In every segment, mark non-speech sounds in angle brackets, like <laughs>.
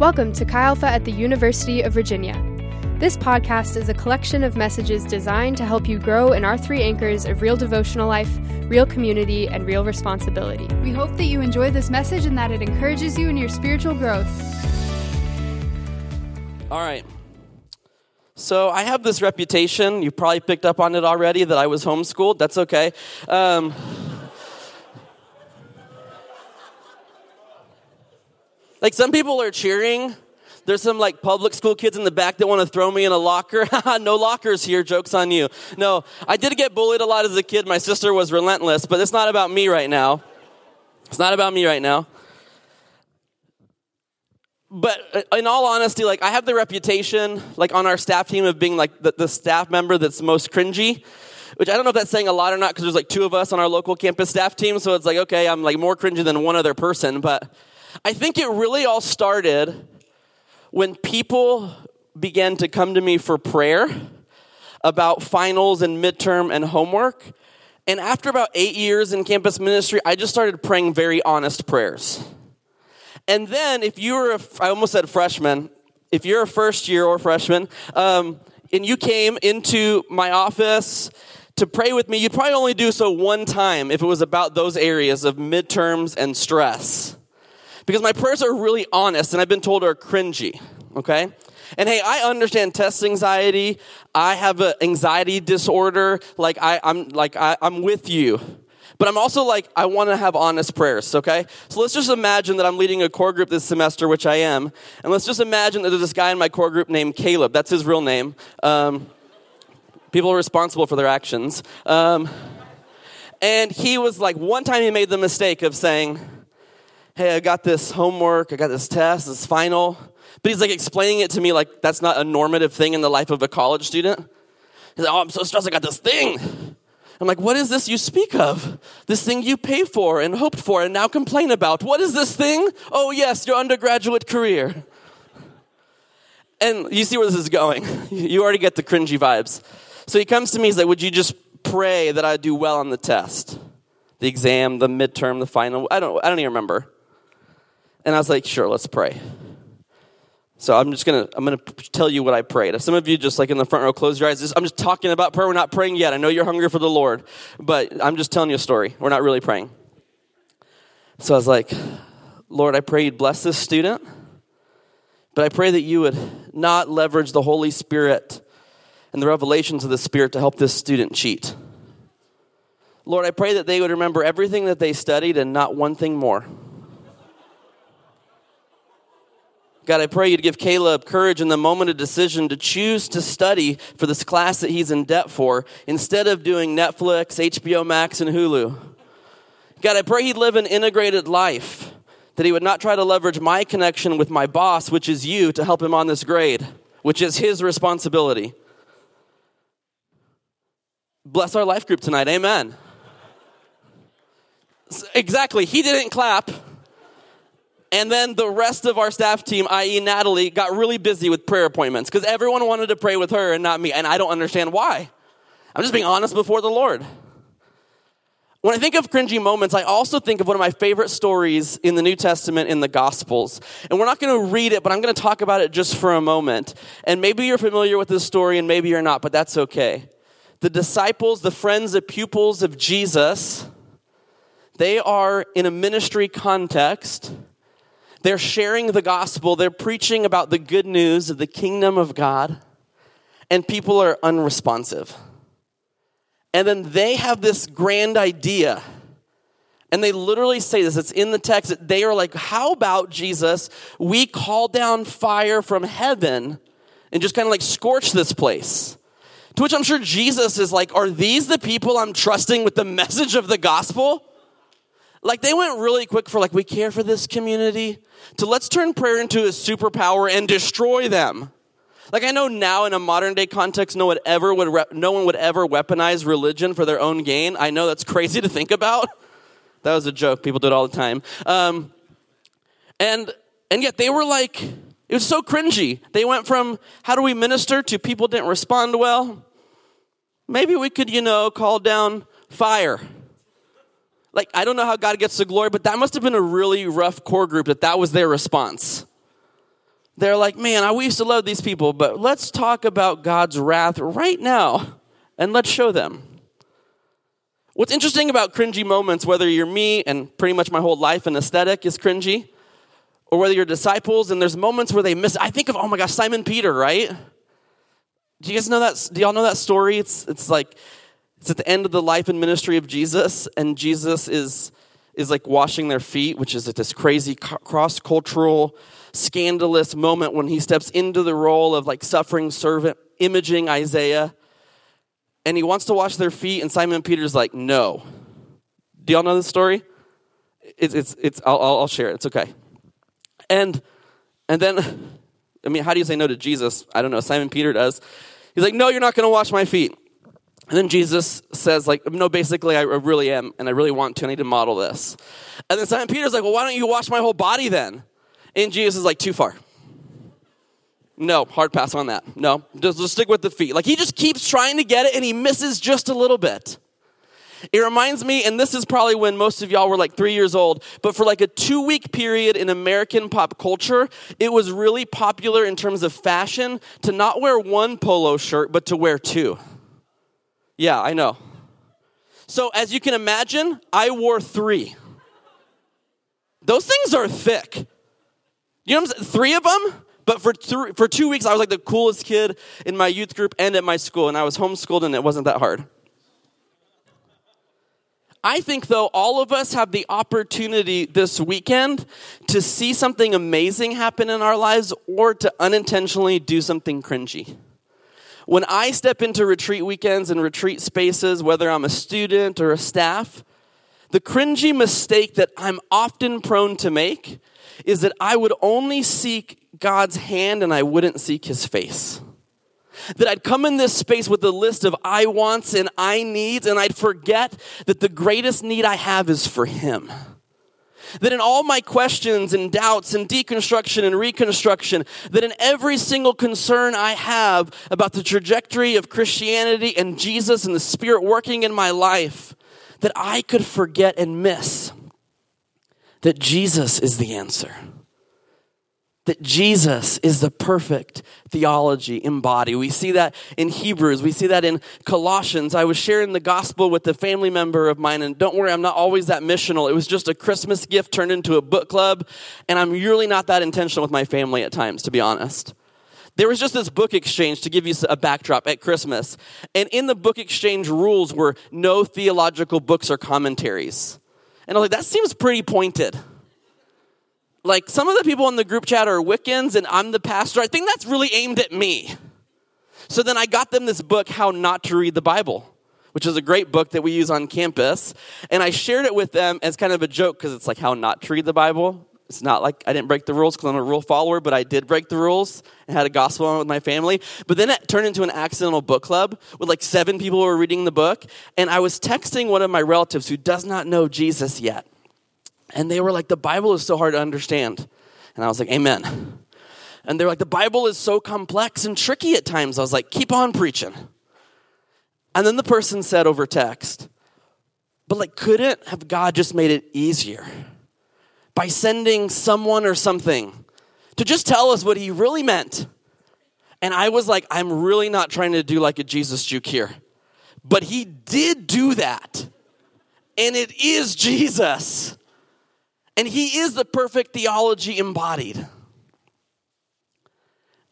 Welcome to Chi Alpha at the University of Virginia. This podcast is a collection of messages designed to help you grow in our three anchors of real devotional life, real community, and real responsibility. We hope that you enjoy this message and that it encourages you in your spiritual growth. All right. So I have this reputation. You've probably picked up on it already that I was homeschooled. That's okay. Um, like some people are cheering. There's some like public school kids in the back that want to throw me in a locker. <laughs> no lockers here. Jokes on you. No, I did get bullied a lot as a kid. My sister was relentless, but it's not about me right now. It's not about me right now but uh, in all honesty, like I have the reputation, like on our staff team, of being like the, the staff member that's most cringy. Which I don't know if that's saying a lot or not, because there's like two of us on our local campus staff team, so it's like okay, I'm like more cringy than one other person. But I think it really all started when people began to come to me for prayer about finals and midterm and homework. And after about eight years in campus ministry, I just started praying very honest prayers. And then if you were, a, I almost said freshman, if you're a first year or freshman, um, and you came into my office to pray with me, you'd probably only do so one time if it was about those areas of midterms and stress. Because my prayers are really honest and I've been told are cringy, okay? And hey, I understand test anxiety. I have an anxiety disorder. Like I, am like I, I'm with you. But I'm also like, I want to have honest prayers, okay? So let's just imagine that I'm leading a core group this semester, which I am. And let's just imagine that there's this guy in my core group named Caleb. That's his real name. Um, people are responsible for their actions. Um, and he was like, one time he made the mistake of saying, Hey, I got this homework, I got this test, this final. But he's like explaining it to me like that's not a normative thing in the life of a college student. He's like, Oh, I'm so stressed, I got this thing. I'm like, what is this you speak of? This thing you pay for and hoped for and now complain about. What is this thing? Oh, yes, your undergraduate career. And you see where this is going. <laughs> You already get the cringy vibes. So he comes to me, he's like, would you just pray that I do well on the test? The exam, the midterm, the final. I don't, I don't even remember. And I was like, sure, let's pray. So I'm just gonna I'm gonna tell you what I prayed. Some of you just like in the front row, close your eyes. I'm just talking about prayer. We're not praying yet. I know you're hungry for the Lord, but I'm just telling you a story. We're not really praying. So I was like, Lord, I pray you'd bless this student, but I pray that you would not leverage the Holy Spirit and the revelations of the Spirit to help this student cheat. Lord, I pray that they would remember everything that they studied and not one thing more. God, I pray you to give Caleb courage in the moment of decision to choose to study for this class that he's in debt for instead of doing Netflix, HBO Max, and Hulu. God, I pray he'd live an integrated life, that he would not try to leverage my connection with my boss, which is you, to help him on this grade, which is his responsibility. Bless our life group tonight. Amen. Exactly. He didn't clap. And then the rest of our staff team, i.e., Natalie, got really busy with prayer appointments because everyone wanted to pray with her and not me. And I don't understand why. I'm just being honest before the Lord. When I think of cringy moments, I also think of one of my favorite stories in the New Testament in the Gospels. And we're not going to read it, but I'm going to talk about it just for a moment. And maybe you're familiar with this story and maybe you're not, but that's okay. The disciples, the friends, the pupils of Jesus, they are in a ministry context they're sharing the gospel, they're preaching about the good news of the kingdom of God, and people are unresponsive. And then they have this grand idea. And they literally say this, it's in the text. That they are like, How about Jesus? We call down fire from heaven and just kind of like scorch this place. To which I'm sure Jesus is like, Are these the people I'm trusting with the message of the gospel? Like they went really quick for like, we care for this community to let's turn prayer into a superpower and destroy them. Like I know now in a modern day context, no one ever would re- no one would ever weaponize religion for their own gain. I know that's <laughs> crazy to think about. That was a joke. People do it all the time. Um, and and yet they were like, it was so cringy. They went from how do we minister to people didn't respond well. Maybe we could, you know, call down fire like i don't know how god gets the glory but that must have been a really rough core group that that was their response they're like, man, I we used to love these people, but let's talk about God's wrath right now and let's show them. What's interesting about cringy moments, whether you're me and pretty much my whole life and aesthetic is cringy, or whether you're disciples and there's moments where they miss. I think of, oh my gosh, Simon Peter, right? Do you guys know that? Do y'all know that story? It's, it's like, it's at the end of the life and ministry of Jesus, and Jesus is, is like washing their feet, which is at this crazy cross cultural scandalous moment when he steps into the role of like suffering servant, imaging Isaiah. And he wants to wash their feet, and Simon Peter's like, no. Do y'all know this story? It's, it's, it's I'll, I'll share it. It's okay. And, and then, I mean, how do you say no to Jesus? I don't know. Simon Peter does. He's like, no, you're not going to wash my feet. And then Jesus says, like, no, basically, I really am, and I really want to. I need to model this. And then Simon Peter's like, well, why don't you wash my whole body then? And Jesus is like, too far. No, hard pass on that. No, just, just stick with the feet. Like he just keeps trying to get it and he misses just a little bit. It reminds me, and this is probably when most of y'all were like three years old, but for like a two week period in American pop culture, it was really popular in terms of fashion to not wear one polo shirt, but to wear two. Yeah, I know. So as you can imagine, I wore three. Those things are thick. You know what I'm saying? Three of them? But for, th- for two weeks, I was like the coolest kid in my youth group and at my school, and I was homeschooled, and it wasn't that hard. I think, though, all of us have the opportunity this weekend to see something amazing happen in our lives or to unintentionally do something cringy. When I step into retreat weekends and retreat spaces, whether I'm a student or a staff, the cringy mistake that I'm often prone to make is that I would only seek God's hand and I wouldn't seek his face. That I'd come in this space with a list of I wants and I needs, and I'd forget that the greatest need I have is for him. That in all my questions and doubts and deconstruction and reconstruction, that in every single concern I have about the trajectory of Christianity and Jesus and the Spirit working in my life, that I could forget and miss that Jesus is the answer. That Jesus is the perfect theology embodied. We see that in Hebrews. We see that in Colossians. I was sharing the gospel with a family member of mine, and don't worry, I'm not always that missional. It was just a Christmas gift turned into a book club, and I'm really not that intentional with my family at times, to be honest. There was just this book exchange to give you a backdrop at Christmas. And in the book exchange rules were no theological books or commentaries. And I was like, that seems pretty pointed. Like some of the people in the group chat are Wiccans and I'm the pastor. I think that's really aimed at me. So then I got them this book, How Not to Read the Bible, which is a great book that we use on campus. And I shared it with them as kind of a joke because it's like how not to read the Bible. It's not like I didn't break the rules because I'm a rule follower, but I did break the rules and had a gospel with my family. But then it turned into an accidental book club with like seven people who were reading the book. And I was texting one of my relatives who does not know Jesus yet. And they were like, the Bible is so hard to understand. And I was like, Amen. And they're like, the Bible is so complex and tricky at times. I was like, keep on preaching. And then the person said over text, but like, couldn't have God just made it easier? by sending someone or something to just tell us what he really meant. And I was like, I'm really not trying to do like a Jesus juke here. But he did do that. And it is Jesus. And he is the perfect theology embodied.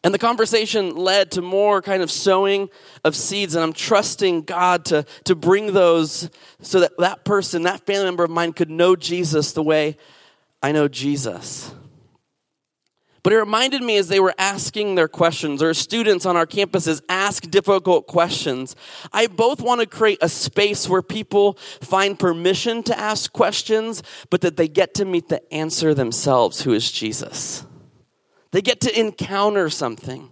And the conversation led to more kind of sowing of seeds, and I'm trusting God to, to bring those so that that person, that family member of mine, could know Jesus the way I know Jesus. But it reminded me as they were asking their questions, or students on our campuses ask difficult questions. I both want to create a space where people find permission to ask questions, but that they get to meet the answer themselves, who is Jesus. They get to encounter something.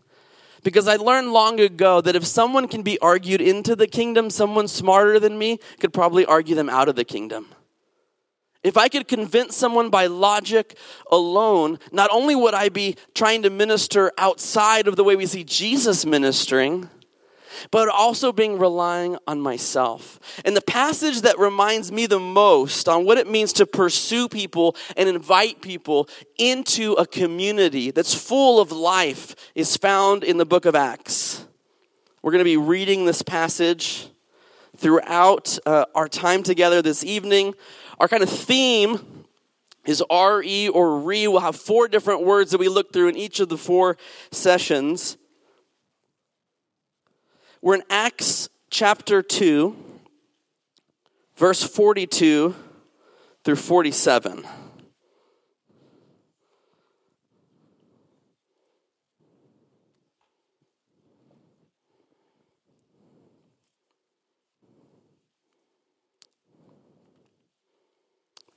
Because I learned long ago that if someone can be argued into the kingdom, someone smarter than me could probably argue them out of the kingdom. If I could convince someone by logic alone, not only would I be trying to minister outside of the way we see Jesus ministering, but also being relying on myself. And the passage that reminds me the most on what it means to pursue people and invite people into a community that's full of life is found in the book of Acts. We're going to be reading this passage throughout uh, our time together this evening. Our kind of theme is RE or RE. We'll have four different words that we look through in each of the four sessions. We're in Acts chapter 2, verse 42 through 47.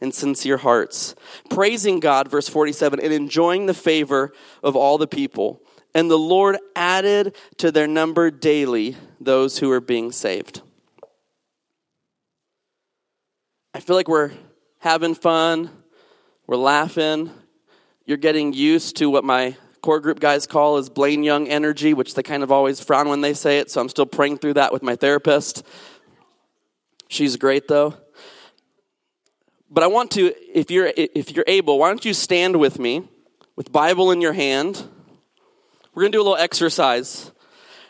and sincere hearts, praising God, verse 47, and enjoying the favor of all the people. And the Lord added to their number daily those who were being saved. I feel like we're having fun, we're laughing, you're getting used to what my core group guys call is Blane Young energy, which they kind of always frown when they say it, so I'm still praying through that with my therapist. She's great though. But I want to, if you're, if you're able, why don't you stand with me with Bible in your hand? We're going to do a little exercise.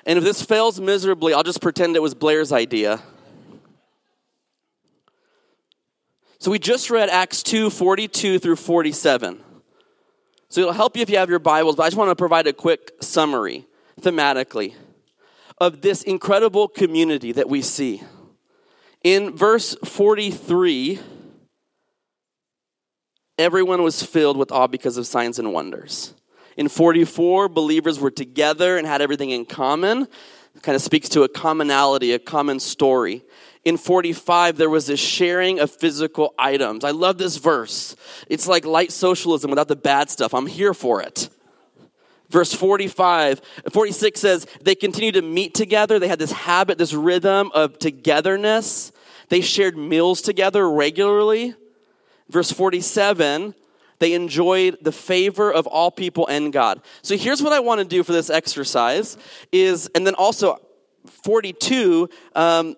And if this fails miserably, I'll just pretend it was Blair's idea. So we just read Acts 2 42 through 47. So it'll help you if you have your Bibles, but I just want to provide a quick summary thematically of this incredible community that we see. In verse 43, everyone was filled with awe because of signs and wonders. In 44, believers were together and had everything in common. It kind of speaks to a commonality, a common story. In 45, there was a sharing of physical items. I love this verse. It's like light socialism without the bad stuff. I'm here for it. Verse 45, 46 says, they continued to meet together. They had this habit, this rhythm of togetherness. They shared meals together regularly. Verse 47, they enjoyed the favor of all people and God. So here's what I want to do for this exercise is, and then also 42, um,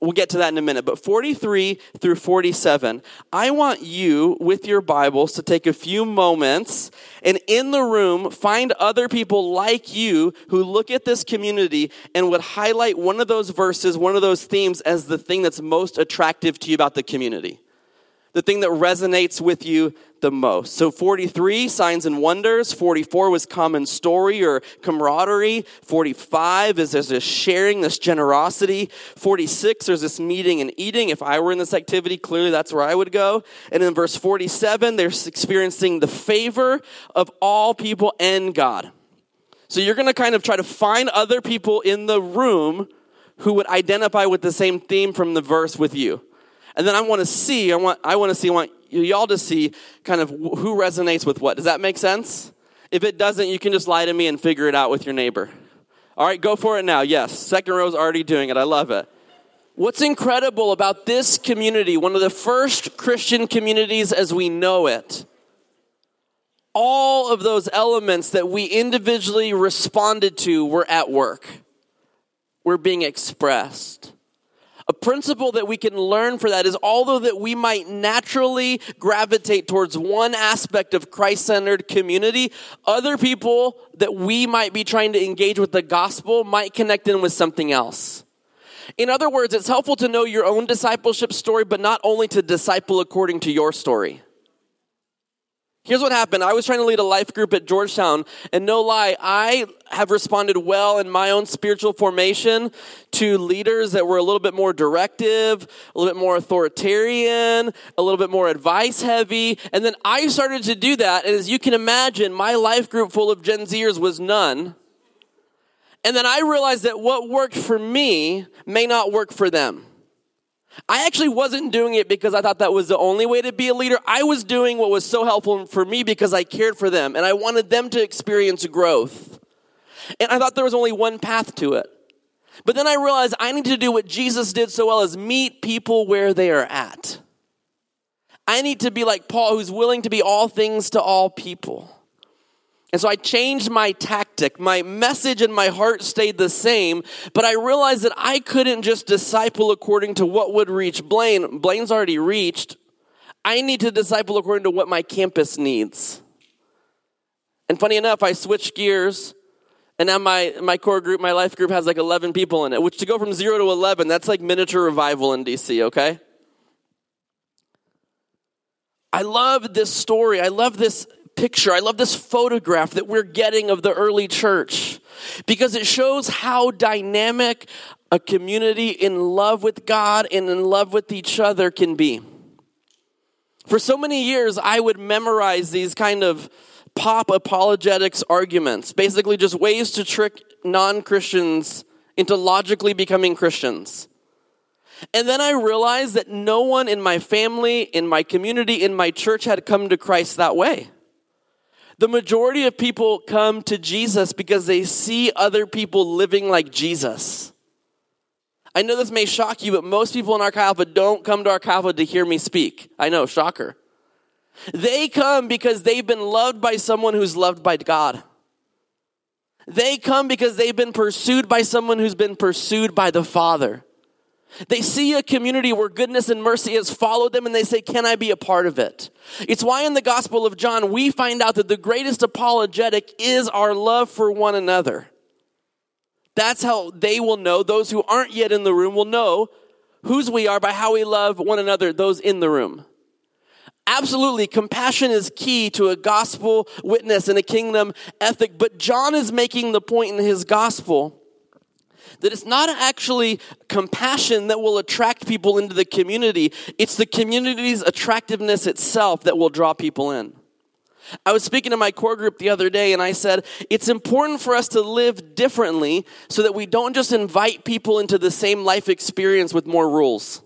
we'll get to that in a minute, but 43 through 47, I want you with your Bibles to take a few moments and in the room find other people like you who look at this community and would highlight one of those verses, one of those themes as the thing that's most attractive to you about the community the thing that resonates with you the most. So 43, signs and wonders. 44 was common story or camaraderie. 45 is there's this sharing, this generosity. 46, there's this meeting and eating. If I were in this activity, clearly that's where I would go. And in verse 47, they're experiencing the favor of all people and God. So you're going to kind of try to find other people in the room who would identify with the same theme from the verse with you. And then I want to see, I want, I want to see, I want y'all to see kind of who resonates with what. Does that make sense? If it doesn't, you can just lie to me and figure it out with your neighbor. All right, go for it now. Yes, second row's already doing it. I love it. What's incredible about this community, one of the first Christian communities as we know it, all of those elements that we individually responded to were at work, were being expressed. A principle that we can learn for that is although that we might naturally gravitate towards one aspect of Christ-centered community, other people that we might be trying to engage with the gospel might connect in with something else. In other words, it's helpful to know your own discipleship story, but not only to disciple according to your story. Here's what happened. I was trying to lead a life group at Georgetown, and no lie, I have responded well in my own spiritual formation to leaders that were a little bit more directive, a little bit more authoritarian, a little bit more advice heavy. And then I started to do that, and as you can imagine, my life group full of Gen Zers was none. And then I realized that what worked for me may not work for them. I actually wasn't doing it because I thought that was the only way to be a leader. I was doing what was so helpful for me because I cared for them and I wanted them to experience growth. And I thought there was only one path to it. But then I realized I need to do what Jesus did so well as meet people where they are at. I need to be like Paul, who's willing to be all things to all people. And so I changed my tactic. My message and my heart stayed the same, but I realized that I couldn't just disciple according to what would reach Blane. Blane's already reached. I need to disciple according to what my campus needs. And funny enough, I switched gears, and now my, my core group, my life group, has like 11 people in it, which to go from zero to 11, that's like miniature revival in DC, okay? I love this story. I love this picture. I love this photograph that we're getting of the early church because it shows how dynamic a community in love with God and in love with each other can be. For so many years, I would memorize these kind of pop apologetics arguments, basically just ways to trick non Christians into logically becoming Christians. And then I realized that no one in my family, in my community, in my church had come to Christ that way. The majority of people come to Jesus because they see other people living like Jesus. I know this may shock you, but most people in Alpha don't come to Alpha to hear me speak. I know, shocker. They come because they've been loved by someone who's loved by God. They come because they've been pursued by someone who's been pursued by the Father. They see a community where goodness and mercy has followed them and they say, Can I be a part of it? It's why in the Gospel of John we find out that the greatest apologetic is our love for one another. That's how they will know, those who aren't yet in the room will know whose we are by how we love one another, those in the room. Absolutely, compassion is key to a gospel witness and a kingdom ethic, but John is making the point in his gospel that it's not actually compassion that will attract people into the community, it's the community's attractiveness itself that will draw people in. I was speaking to my core group the other day and I said, it's important for us to live differently so that we don't just invite people into the same life experience with more rules.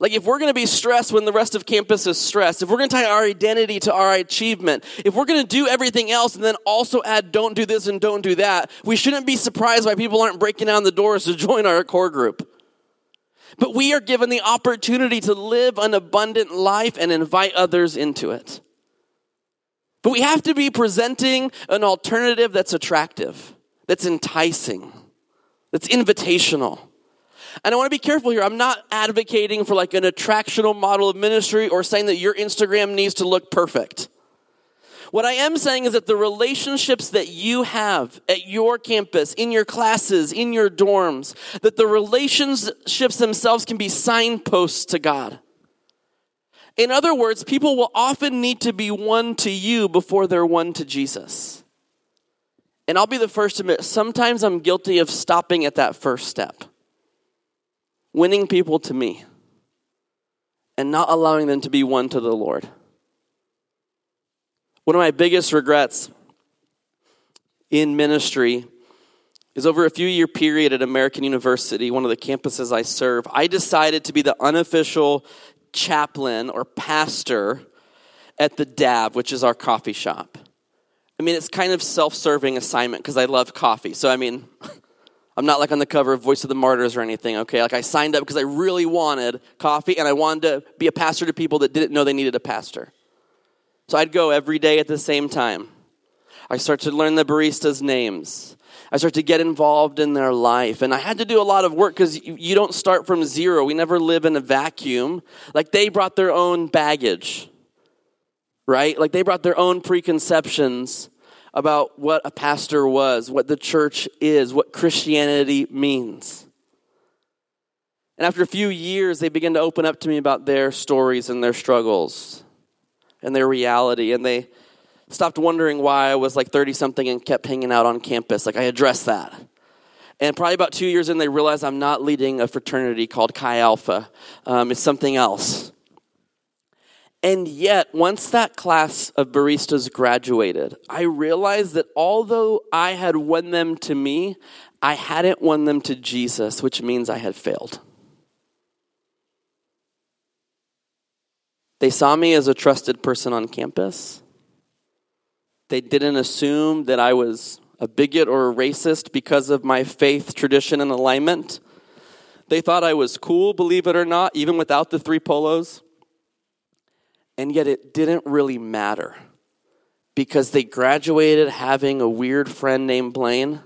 Like, if we're going to be stressed when the rest of campus is stressed, if we're going to tie our identity to our achievement, if we're going to do everything else and then also add don't do this and don't do that, we shouldn't be surprised why people aren't breaking down the doors to join our core group. But we are given the opportunity to live an abundant life and invite others into it. But we have to be presenting an alternative that's attractive, that's enticing, that's invitational. And I want to be careful here. I'm not advocating for like an attractional model of ministry or saying that your Instagram needs to look perfect. What I am saying is that the relationships that you have at your campus, in your classes, in your dorms, that the relationships themselves can be signposts to God. In other words, people will often need to be one to you before they're one to Jesus. And I'll be the first to admit, sometimes I'm guilty of stopping at that first step winning people to me and not allowing them to be one to the Lord. One of my biggest regrets in ministry is over a few year period at American University, one of the campuses I serve, I decided to be the unofficial chaplain or pastor at the Dav, which is our coffee shop. I mean, it's kind of self serving assignment because I love coffee. So, I mean, <laughs> I'm not like on the cover of Voice of the Martyrs or anything, okay? Like I signed up because I really wanted coffee and I wanted to be a pastor to people that didn't know they needed a pastor. So I'd go every day at the same time. I start to learn the baristas' names. I start to get involved in their life. And I had to do a lot of work because you don't start from zero. We never live in a vacuum. Like they brought their own baggage, right? Like they brought their own preconceptions about what a pastor was, what the church is, what Christianity means. And after a few years, they began to open up to me about their stories and their struggles and their reality. And they stopped wondering why I was like 30 something and kept hanging out on campus. Like I addressed that. And probably about two years in, they realized I'm not leading a fraternity called Chi Alpha. Um, it's something else. And yet, once that class of baristas graduated, I realized that although I had won them to me, I hadn't won them to Jesus, which means I had failed. They saw me as a trusted person on campus. They didn't assume that I was a bigot or a racist because of my faith, tradition, and alignment. They thought I was cool, believe it or not, even without the three polos. And yet it didn't really matter because they graduated having a weird friend named Blane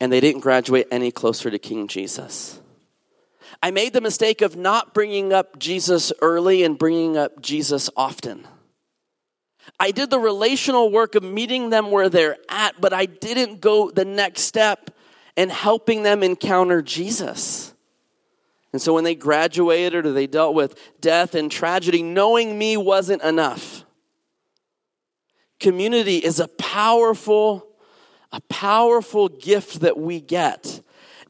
and they didn't graduate any closer to King Jesus. I made the mistake of not bringing up Jesus early and bringing up Jesus often. I did the relational work of meeting them where they're at, but I didn't go the next step and helping them encounter Jesus. And so when they graduated or they dealt with death and tragedy, knowing me wasn't enough. Community is a powerful, a powerful gift that we get.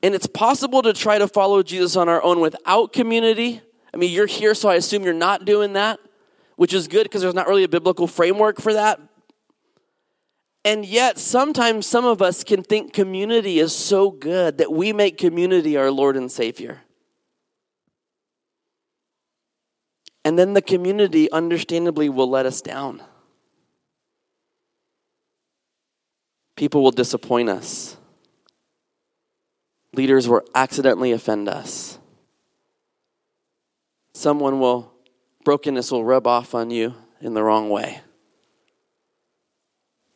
And it's possible to try to follow Jesus on our own without community. I mean, you're here, so I assume you're not doing that, which is good because there's not really a biblical framework for that. And yet, sometimes some of us can think community is so good that we make community our Lord and Savior. And then the community, understandably, will let us down. People will disappoint us. Leaders will accidentally offend us. Someone will, brokenness will rub off on you in the wrong way.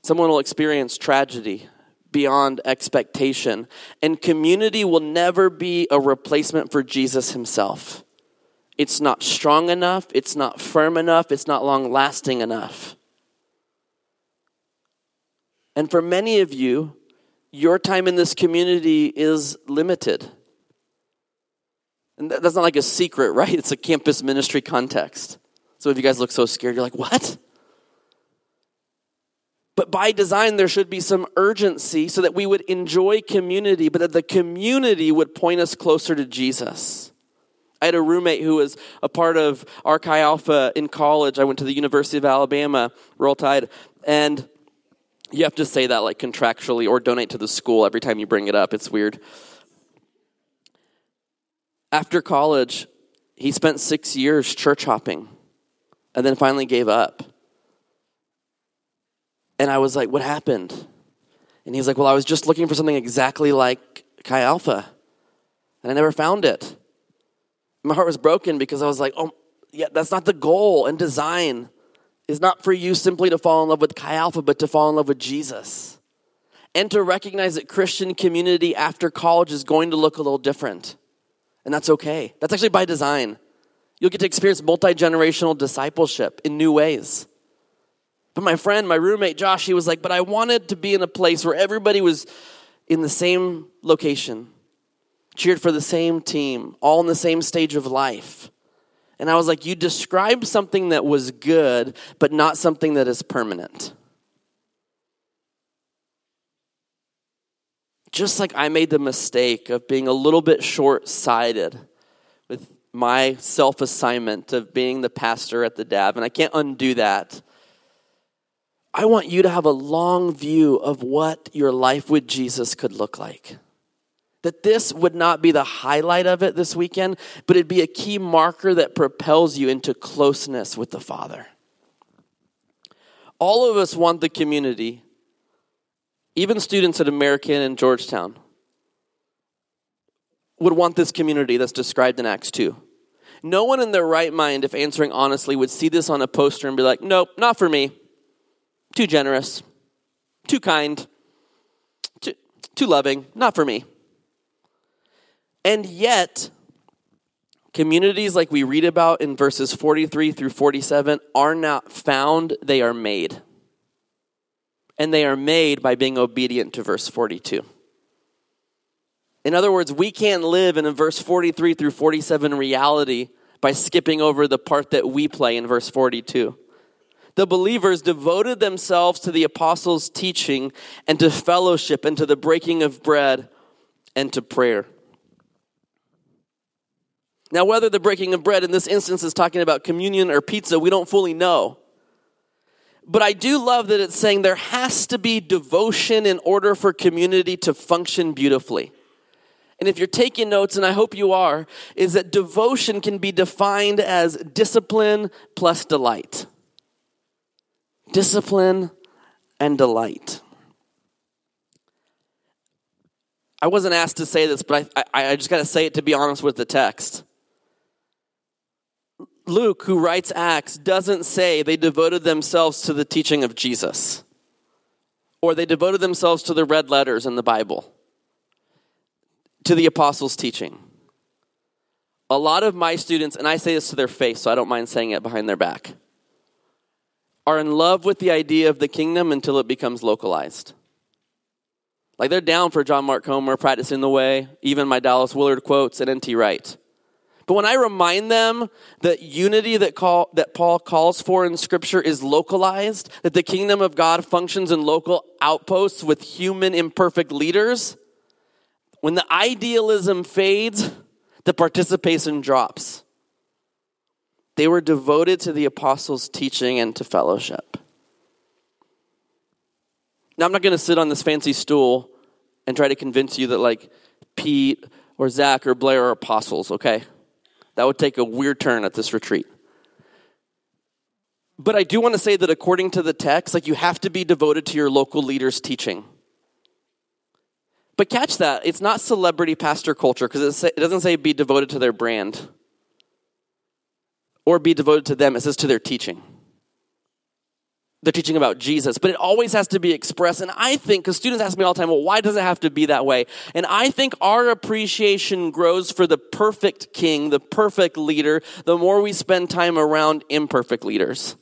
Someone will experience tragedy beyond expectation. And community will never be a replacement for Jesus himself. It's not strong enough, it's not firm enough, it's not long lasting enough. And for many of you, your time in this community is limited. And that's not like a secret, <laughs> right? It's a campus ministry context. So if you guys look so scared, you're like, what? But by design, there should be some urgency so that we would enjoy community, but that the community would point us closer to Jesus. I had a roommate who was a part of Archi Alpha in college. I went to the University of Alabama, Roll Tide, and you have to say that like contractually or donate to the school every time you bring it up. It's weird. After college, he spent six years church hopping and then finally gave up. And I was like, What happened? And he's like, Well, I was just looking for something exactly like Chi Alpha, and I never found it my heart was broken because I was like, oh, yeah, that's not the goal and design is not for you simply to fall in love with Chi Alpha, but to fall in love with Jesus. And to recognize that Christian community after college is going to look a little different. And that's okay. That's actually by design. You'll get to experience multi generational discipleship in new ways. But my friend, my roommate Josh, he was like, But I wanted to be in a place where everybody was in the same location, cheered for the same team, all in the same stage of life. And I was like, You described something that was good, but not something that is permanent. Just like I made the mistake of being a little bit short sighted with my self assignment of being the pastor at the Dav, and I can't undo that. I want you to have a long view of what your life with Jesus could look like. That this would not be the highlight of it this weekend, but it'd be a key marker that propels you into closeness with the Father. All of us want the community, even students at American and Georgetown, would want this community that's described in Acts 2. No one in their right mind, if answering honestly, would see this on a poster and be like, nope, not for me. Too generous, too kind, too, too loving, not for me. And yet, communities like we read about in verses 43 through 47 are not found, they are made. And they are made by being obedient to verse 42. In other words, we can't live in a verse 43 through 47 reality by skipping over the part that we play in verse 42. The believers devoted themselves to the apostles' teaching and to fellowship and to the breaking of bread and to prayer. Now, whether the breaking of bread in this instance is talking about communion or pizza, we don't fully know. But I do love that it's saying there has to be devotion in order for community to function beautifully. And if you're taking notes, and I hope you are, is that devotion can be defined as discipline plus delight. Discipline and delight. I wasn't asked to say this, but I, I, I just got to say it to be honest with the text. Luke, who writes Acts, doesn't say they devoted themselves to the teaching of Jesus or they devoted themselves to the red letters in the Bible, to the apostles' teaching. A lot of my students, and I say this to their face, so I don't mind saying it behind their back, are in love with the idea of the kingdom until it becomes localized. Like they're down for John Mark Comer, practicing the way, even my Dallas Willard quotes and N.T. Wright. But when I remind them that unity that, call, that Paul calls for in Scripture is localized, that the kingdom of God functions in local outposts with human imperfect leaders, when the idealism fades, the participation drops. They were devoted to the apostles' teaching and to fellowship. Now, I'm not going to sit on this fancy stool and try to convince you that, like, Pete or Zach or Blair are apostles, okay? That would take a weird turn at this retreat. But I do want to say that according to the text, like you have to be devoted to your local leader's teaching. But catch that, it's not celebrity pastor culture because it doesn't say be devoted to their brand or be devoted to them, it says to their teaching they're teaching about Jesus, but it always has to be expressed. And I think, because students ask me all the time, well, why does it have to be that way? And I think our appreciation grows for the perfect king, the perfect leader, the more we spend time around imperfect leaders.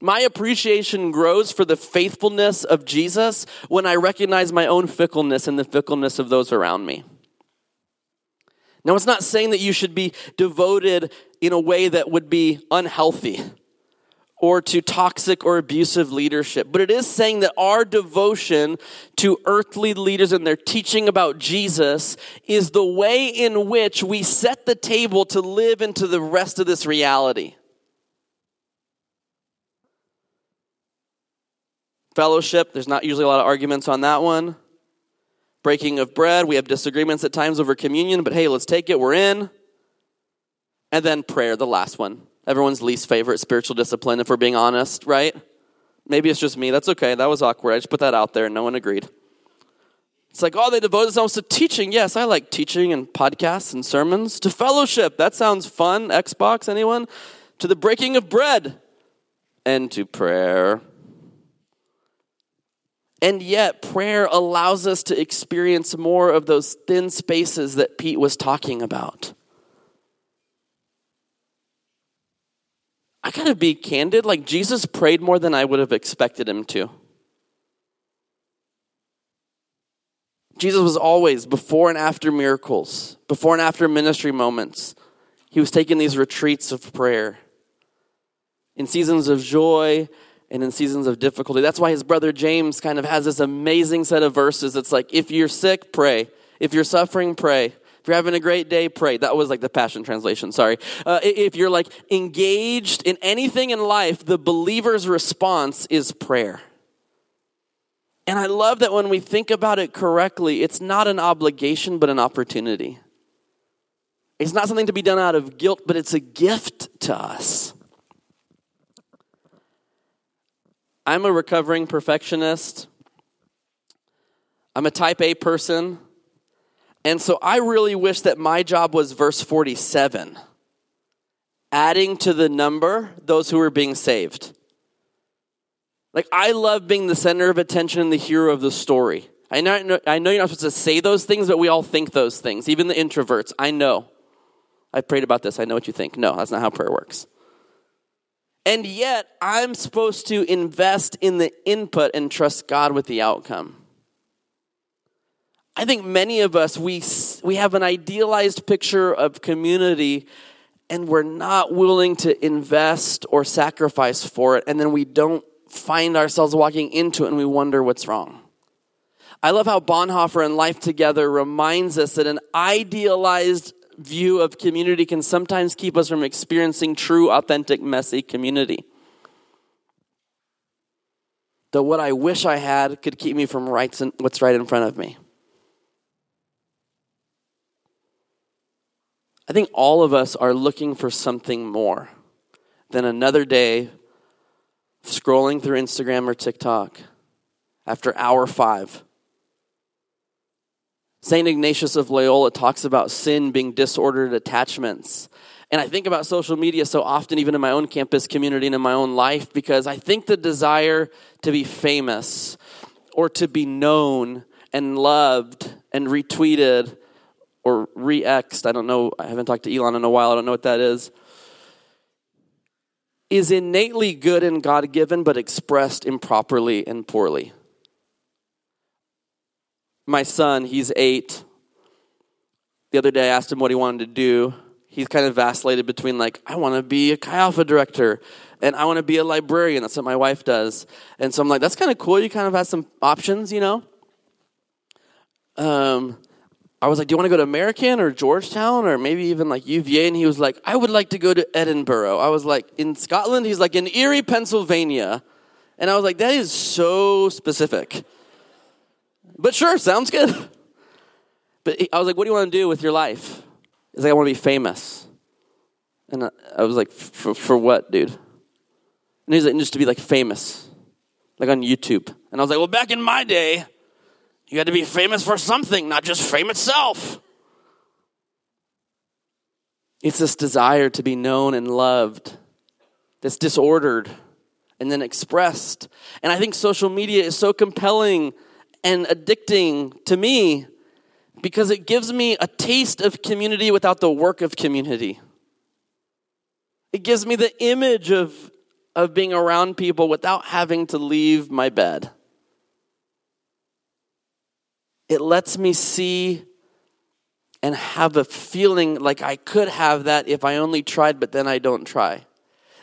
My appreciation grows for the faithfulness of Jesus when I recognize my own fickleness and the fickleness of those around me. Now, it's not saying that you should be devoted in a way that would be unhealthy or to toxic or abusive leadership. But it is saying that our devotion to earthly leaders and their teaching about Jesus is the way in which we set the table to live into the rest of this reality. Fellowship, there's not usually a lot of arguments on that one. Breaking of bread, we have disagreements at times over communion, but hey, let's take it, we're in. And then prayer, the last one everyone's least favorite spiritual discipline, if we're being honest, right? Maybe it's just me. That's okay. That was awkward. I just put that out there and no one agreed. It's like, oh, they devote themselves to teaching. Yes, I like teaching and podcasts and sermons. To fellowship. That sounds fun. Xbox, anyone? To the breaking of bread. And to prayer. And yet, prayer allows us to experience more of those thin spaces that Pete was talking about. I gotta be candid, like Jesus prayed more than I would have expected him to. Jesus was always before and after miracles, before and after ministry moments. He was taking these retreats of prayer in seasons of joy and in seasons of difficulty. That's why his brother James kind of has this amazing set of verses. It's like, if you're sick, pray. If you're suffering, pray. If you're having a great day, pray. That was like the Passion Translation, sorry. Uh, if you're like engaged in anything in life, the believer's response is prayer. And I love that when we think about it correctly, it's not an obligation, but an opportunity. It's not something to be done out of guilt, but it's a gift to us. I'm a recovering perfectionist. I'm a type A person. And so I really wish that my job was verse 47, adding to the number those who are being saved. Like, I love being the center of attention and the hero of the story. I know, I know you're not supposed to say those things, but we all think those things, even the introverts. I know. I prayed about this. I know what you think. No, that's not how prayer works. And yet, I'm supposed to invest in the input and trust God with the outcome. I think many of us, we, we have an idealized picture of community and we're not willing to invest or sacrifice for it. And then we don't find ourselves walking into it and we wonder what's wrong. I love how Bonhoeffer and Life Together reminds us that an idealized view of community can sometimes keep us from experiencing true, authentic, messy community. That what I wish I had could keep me from rights and what's right in front of me. I think all of us are looking for something more than another day scrolling through Instagram or TikTok after hour five. St. Ignatius of Loyola talks about sin being disordered attachments. And I think about social media so often, even in my own campus community and in my own life, because I think the desire to be famous or to be known and loved and retweeted or re-exed, I don't know, I haven't talked to Elon in a while, I don't know what that is, is innately good and God given, but expressed improperly and poorly. My son, he's eight. The other day I asked him what he wanted to do. He's kind of vacillated between, like, I want to be a Chi Alpha director and I want to be a librarian. That's what my wife does. And so I'm like, that's kind of cool. You kind of have some options, you know? Um, I was like, Do you want to go to American or Georgetown or maybe even like UVA? And he was like, I would like to go to Edinburgh. I was like, In Scotland? He's like, In Erie, Pennsylvania. And I was like, That is so specific. But sure, sounds good. But I was like, What do you want to do with your life? He's like, I want to be famous. And I was like, For, for what, dude? And he's like, Just to be like famous, like on YouTube. And I was like, Well, back in my day, you had to be famous for something, not just fame itself. It's this desire to be known and loved that's disordered and then expressed. And I think social media is so compelling and addicting to me because it gives me a taste of community without the work of community. It gives me the image of, of being around people without having to leave my bed it lets me see and have a feeling like I could have that if I only tried, but then I don't try.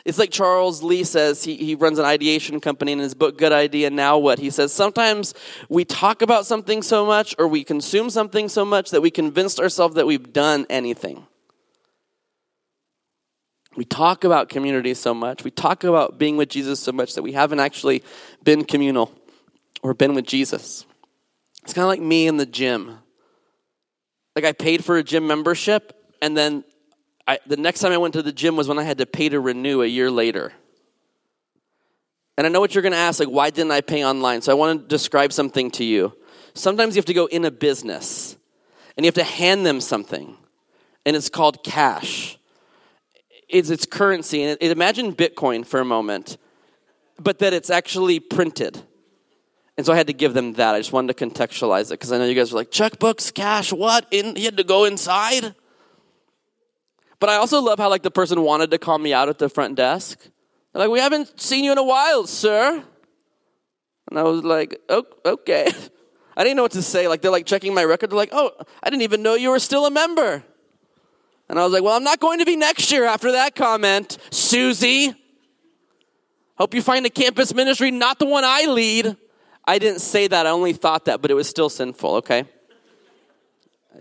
It's like Charles Lee says, he, he runs an ideation company in his book, Good Idea, Now What? He says, sometimes we talk about something so much or we consume something so much that we convinced ourselves that we've done anything. We talk about community so much, we talk about being with Jesus so much that we haven't actually been communal or been with Jesus. It's kind of like me in the gym. Like I paid for a gym membership, and then I, the next time I went to the gym was when I had to pay to renew a year later. And I know what you're going to ask, like, why didn't I pay online? So I want to describe something to you. Sometimes you have to go in a business and you have to hand them something, and it's called cash. It's its currency. And imagine Bitcoin for a moment, but that it's actually printed. And so I had to give them that. I just wanted to contextualize it because I know you guys were like, checkbooks, cash, what? In, he had to go inside? But I also love how like the person wanted to call me out at the front desk. They're like, we haven't seen you in a while, sir. And I was like, oh, okay. <laughs> I didn't know what to say. Like they're like checking my record. They're like, oh, I didn't even know you were still a member. And I was like, well, I'm not going to be next year after that comment, Susie. Hope you find a campus ministry, not the one I lead. I didn't say that, I only thought that, but it was still sinful, okay?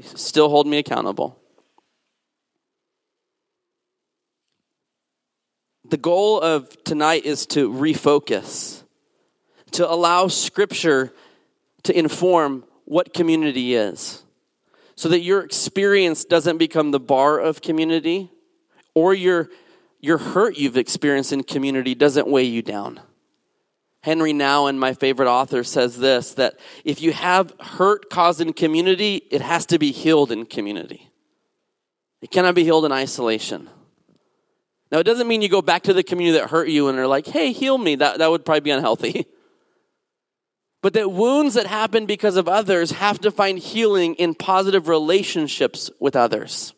Still hold me accountable. The goal of tonight is to refocus, to allow Scripture to inform what community is, so that your experience doesn't become the bar of community, or your, your hurt you've experienced in community doesn't weigh you down. Henri Nouwen, my favorite author, says this that if you have hurt caused in community, it has to be healed in community. It cannot be healed in isolation. Now, it doesn't mean you go back to the community that hurt you and are like, hey, heal me. That, that would probably be unhealthy. <laughs> But that wounds that happen because of others have to find healing in positive relationships with others.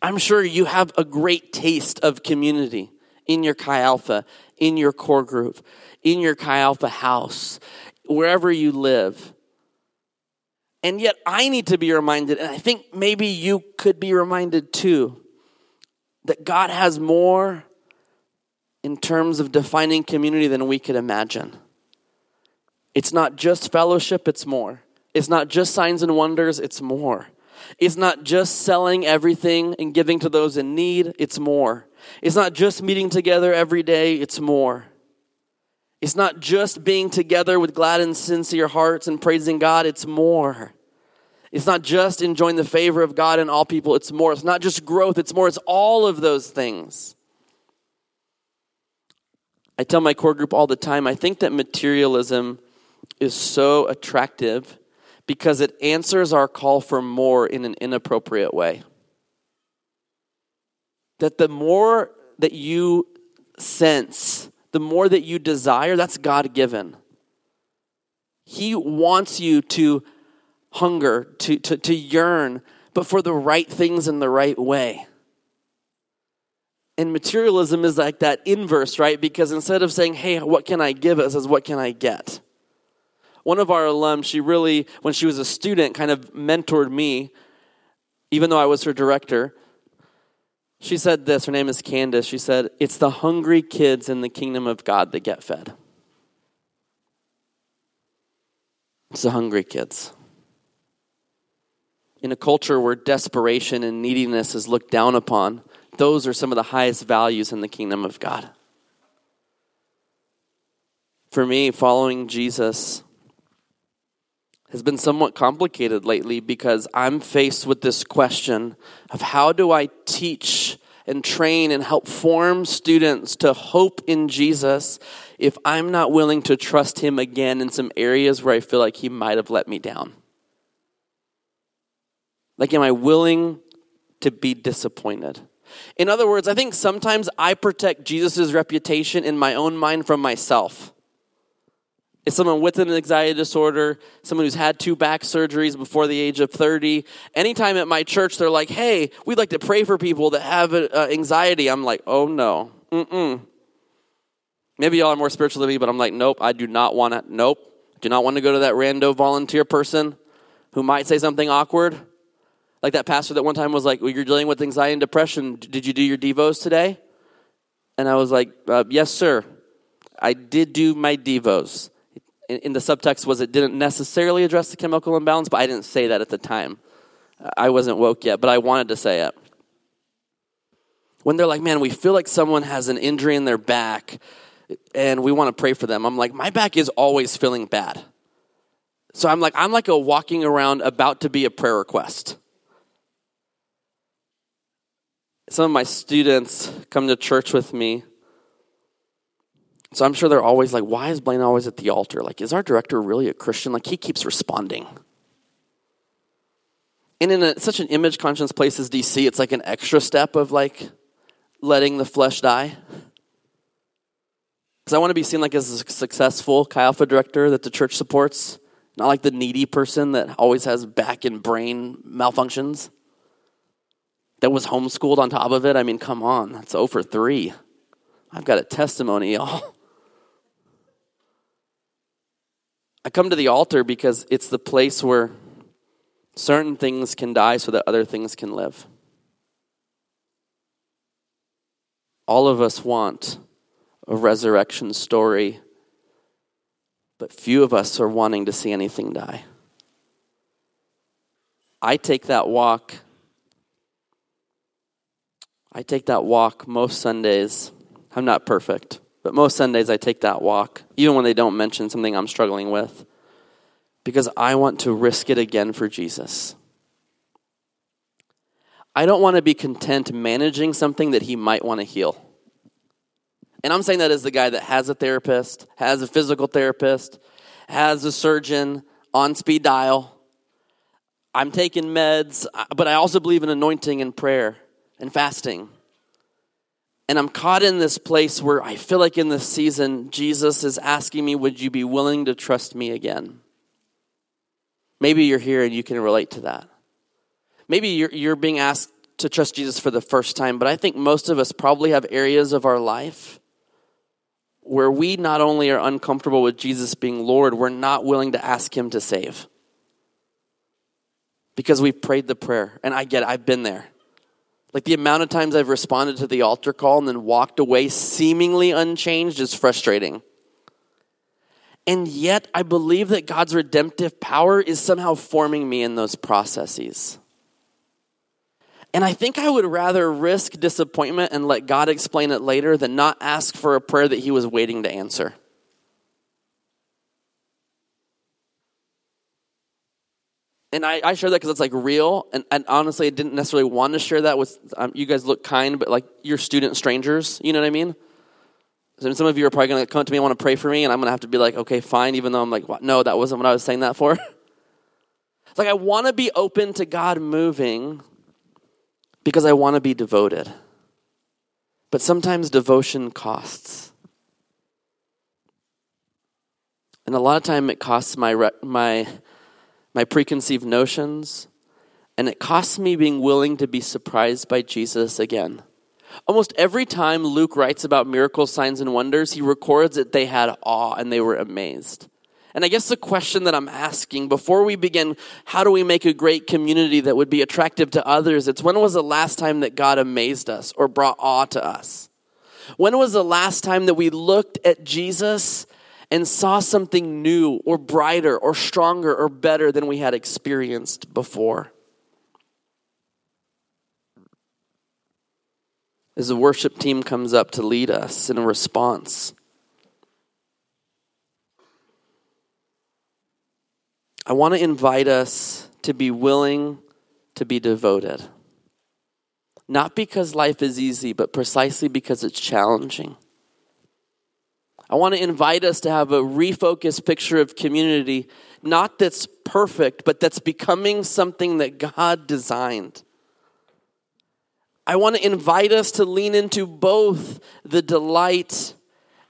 I'm sure you have a great taste of community in your Chi Alpha in your core group, in your Chi Alpha house, wherever you live. And yet, I need to be reminded, and I think maybe you could be reminded too, that God has more in terms of defining community than we could imagine. It's not just fellowship, it's more. It's not just signs and wonders, it's more. It's not just selling everything and giving to those in need, it's more. It's not just meeting together every day, it's more. It's not just being together with glad and sincere hearts and praising God, it's more. It's not just enjoying the favor of God and all people, it's more. It's not just growth, it's more. It's all of those things. I tell my core group all the time I think that materialism is so attractive because it answers our call for more in an inappropriate way. That the more that you sense, the more that you desire, that's God given. He wants you to hunger, to, to, to yearn, but for the right things in the right way. And materialism is like that inverse, right? Because instead of saying, hey, what can I give? It says, what can I get? One of our alums, she really, when she was a student, kind of mentored me, even though I was her director. She said this, her name is Candace. She said, It's the hungry kids in the kingdom of God that get fed. It's the hungry kids. In a culture where desperation and neediness is looked down upon, those are some of the highest values in the kingdom of God. For me, following Jesus has been somewhat complicated lately because I'm faced with this question of how do I teach and train and help form students to hope in Jesus if I'm not willing to trust Him again in some areas where I feel like He might have let me down? Like, am I willing to be disappointed? In other words, I think sometimes I protect Jesus' reputation in my own mind from myself. It's someone with an anxiety disorder, someone who's had two back surgeries before the age of 30. Anytime at my church they're like, hey, we'd like to pray for people that have uh, anxiety, I'm like, oh no, mm-mm. Maybe y'all are more spiritual than me, but I'm like, nope, I do not want to, nope. Do not want to go to that rando volunteer person who might say something awkward. Like that pastor that one time was like, well, You're dealing with anxiety and depression. Did you do your Devos today? And I was like, uh, Yes, sir. I did do my Devos. In, in, the subtext was it didn't necessarily address the chemical imbalance, but I didn't say that at the time. I wasn't woke yet, but I wanted to say it. When they're like, Man, we feel like someone has an injury in their back and we want to pray for them, I'm like, My back is always feeling bad. So I'm like, I'm like a walking around about to be a prayer request. some of my students come to church with me. So I'm sure they're always like, why is Blane always at the altar? Like, is our director really a Christian? Like, he keeps responding. And in a, such an image conscious place as DC, it's like an extra step of like letting the flesh die. Because I want to be seen like as a successful Chi Alpha director that the church supports, not like the needy person that always has back and brain malfunctions that was homeschooled on top of it. I mean, come on, that's oh over 3. I've got a testimony, <laughs> y'all. I come to the altar because it's the place where certain things can die so that other things can live. All of us want a resurrection story, but few of us are wanting to see anything die. I take that walk I take that walk most Sundays. I'm not perfect, but most Sundays I take that walk, even when they don't mention something I'm struggling with, because I want to risk it again for Jesus. I don't want to be content managing something that He might want to heal. And I'm saying that as the guy that has a therapist, has a physical therapist, has a surgeon on speed dial. I'm taking meds, but I also believe in anointing and prayer and fasting. And I'm caught in this place where I feel like in this season, Jesus is asking me, Would you be willing to trust me again? Maybe you're here and you can relate to that. Maybe you're, you're being asked to trust Jesus for the first time, but I think most of us probably have areas of our life where we not only are uncomfortable with Jesus being Lord, we're not willing to ask Him to save. Because we've prayed the prayer. And I get it, I've been there. Like the amount of times I've responded to the altar call and then walked away seemingly unchanged is frustrating. And yet, I believe that God's redemptive power is somehow forming me in those processes. And I think I would rather risk disappointment and let God explain it later than not ask for a prayer that He was waiting to answer. And I, I share that because it's like real. And, and, honestly, I didn't necessarily want to share that with um, you guys. Look kind, but like you're student strangers. You know what I mean? And some of you are probably going to come to me and want to pray for me, and I'm going to have to be like, okay, fine, even though I'm like, what? no, that wasn't what I was saying that for. it's <laughs> like I want to be open to God moving because I want to be devoted. But sometimes devotion costs. And a lot of time it costs my, my, my preconceived notions, and it costs me being willing to be surprised by Jesus again. Almost every time Luke writes about miracles, signs, and wonders, he records that they had awe and they were amazed. And I guess the question that I'm asking before we begin, how do we make a great community that would be attractive to others? It's when was the last time that God amazed us or brought awe to us? When was the last time that we looked at Jesus and saw something new or brighter or stronger or better than we had experienced before? as the worship team comes up to lead us in a response. I want to invite us to be willing to be devoted. Not because life is easy, but precisely because it's challenging. I want to invite us to have a refocused picture of community, not that's perfect, but that's becoming something that God designed. I want to invite us to lean into both the delight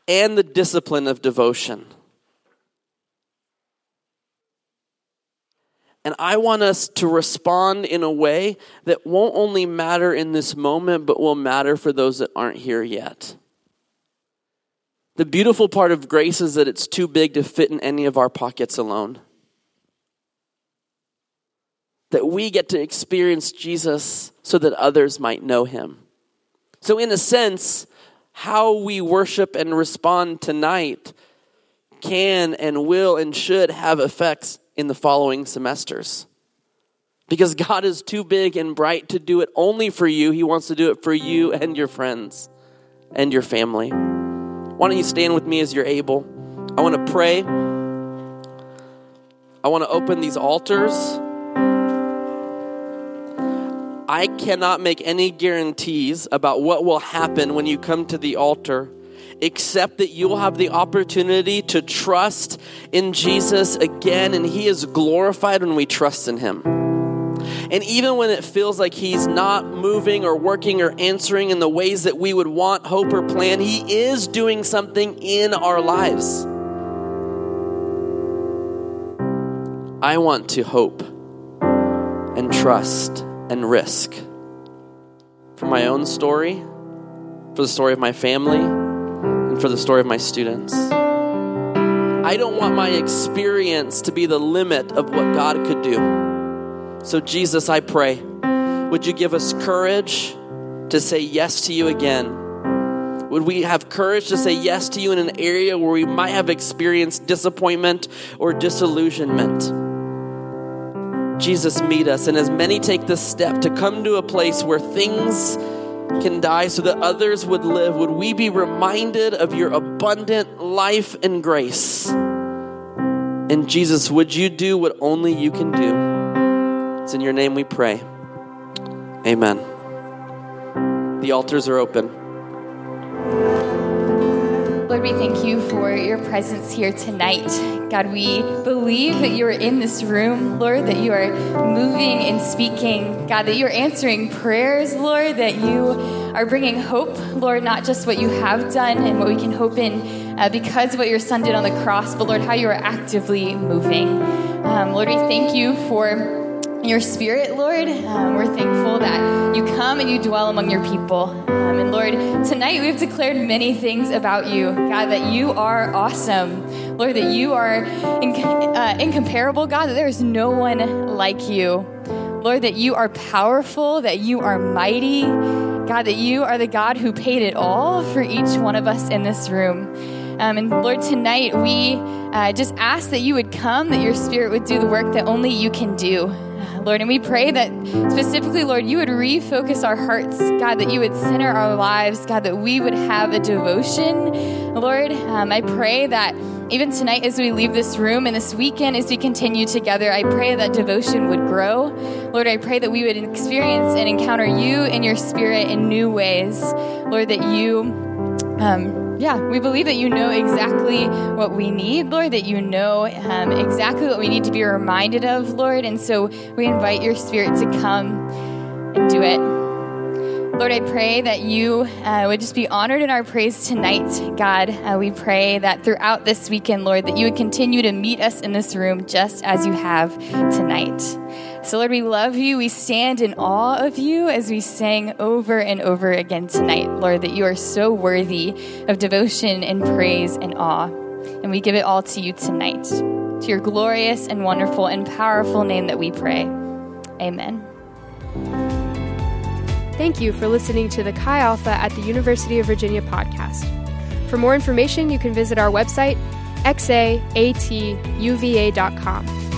and the discipline of devotion. And I want us to respond in a way that won't only matter in this moment, but will matter for those that aren't here yet. The beautiful part of grace is that it's too big to fit in any of our pockets alone that we get to experience Jesus so that others might know him. So, in a sense, how we worship and respond tonight can and will and should have effects in the following semesters. Because God is too big and bright to do it only for you, He wants to do it for you and your friends and your family. Why don't you stand with me as you're able? I want to pray. I want to open these altars. I cannot make any guarantees about what will happen when you come to the altar, except that you will have the opportunity to trust in Jesus again, and He is glorified when we trust in Him. And even when it feels like He's not moving or working or answering in the ways that we would want, hope, or plan, He is doing something in our lives. I want to hope and trust and risk for my own story, for the story of my family, and for the story of my students. I don't want my experience to be the limit of what God could do. So, Jesus, I pray, would you give us courage to say yes to you again? Would we have courage to say yes to you in an area where we might have experienced disappointment or disillusionment? Jesus, meet us. And as many take this step to come to a place where things can die so that others would live, would we be reminded of your abundant life and grace? And Jesus, would you do what only you can do? It's in your name we pray. Amen. The altars are open. Lord, we thank you for your presence here tonight. God, we believe that you are in this room, Lord, that you are moving and speaking. God, that you're answering prayers, Lord, that you are bringing hope, Lord, not just what you have done and what we can hope in uh, because of what your son did on the cross, but Lord, how you are actively moving. Um, Lord, we thank you for your spirit, Lord. Um, we're thankful that you come and you dwell among your people. Um, and Lord, tonight we've declared many things about you, God, that you are awesome. Lord, that you are uh, incomparable, God, that there is no one like you. Lord, that you are powerful, that you are mighty. God, that you are the God who paid it all for each one of us in this room. Um, and Lord, tonight we uh, just ask that you would come, that your spirit would do the work that only you can do. Lord. And we pray that specifically, Lord, you would refocus our hearts, God, that you would center our lives, God, that we would have a devotion. Lord, um, I pray that even tonight as we leave this room and this weekend as we continue together, I pray that devotion would grow. Lord, I pray that we would experience and encounter you and your spirit in new ways. Lord, that you. Um, yeah, we believe that you know exactly what we need, Lord, that you know um, exactly what we need to be reminded of, Lord. And so we invite your spirit to come and do it. Lord, I pray that you uh, would just be honored in our praise tonight, God. Uh, we pray that throughout this weekend, Lord, that you would continue to meet us in this room just as you have tonight. So, Lord, we love you. We stand in awe of you as we sang over and over again tonight, Lord, that you are so worthy of devotion and praise and awe. And we give it all to you tonight. To your glorious and wonderful and powerful name that we pray. Amen. Thank you for listening to the Chi Alpha at the University of Virginia podcast. For more information, you can visit our website, xaatuva.com.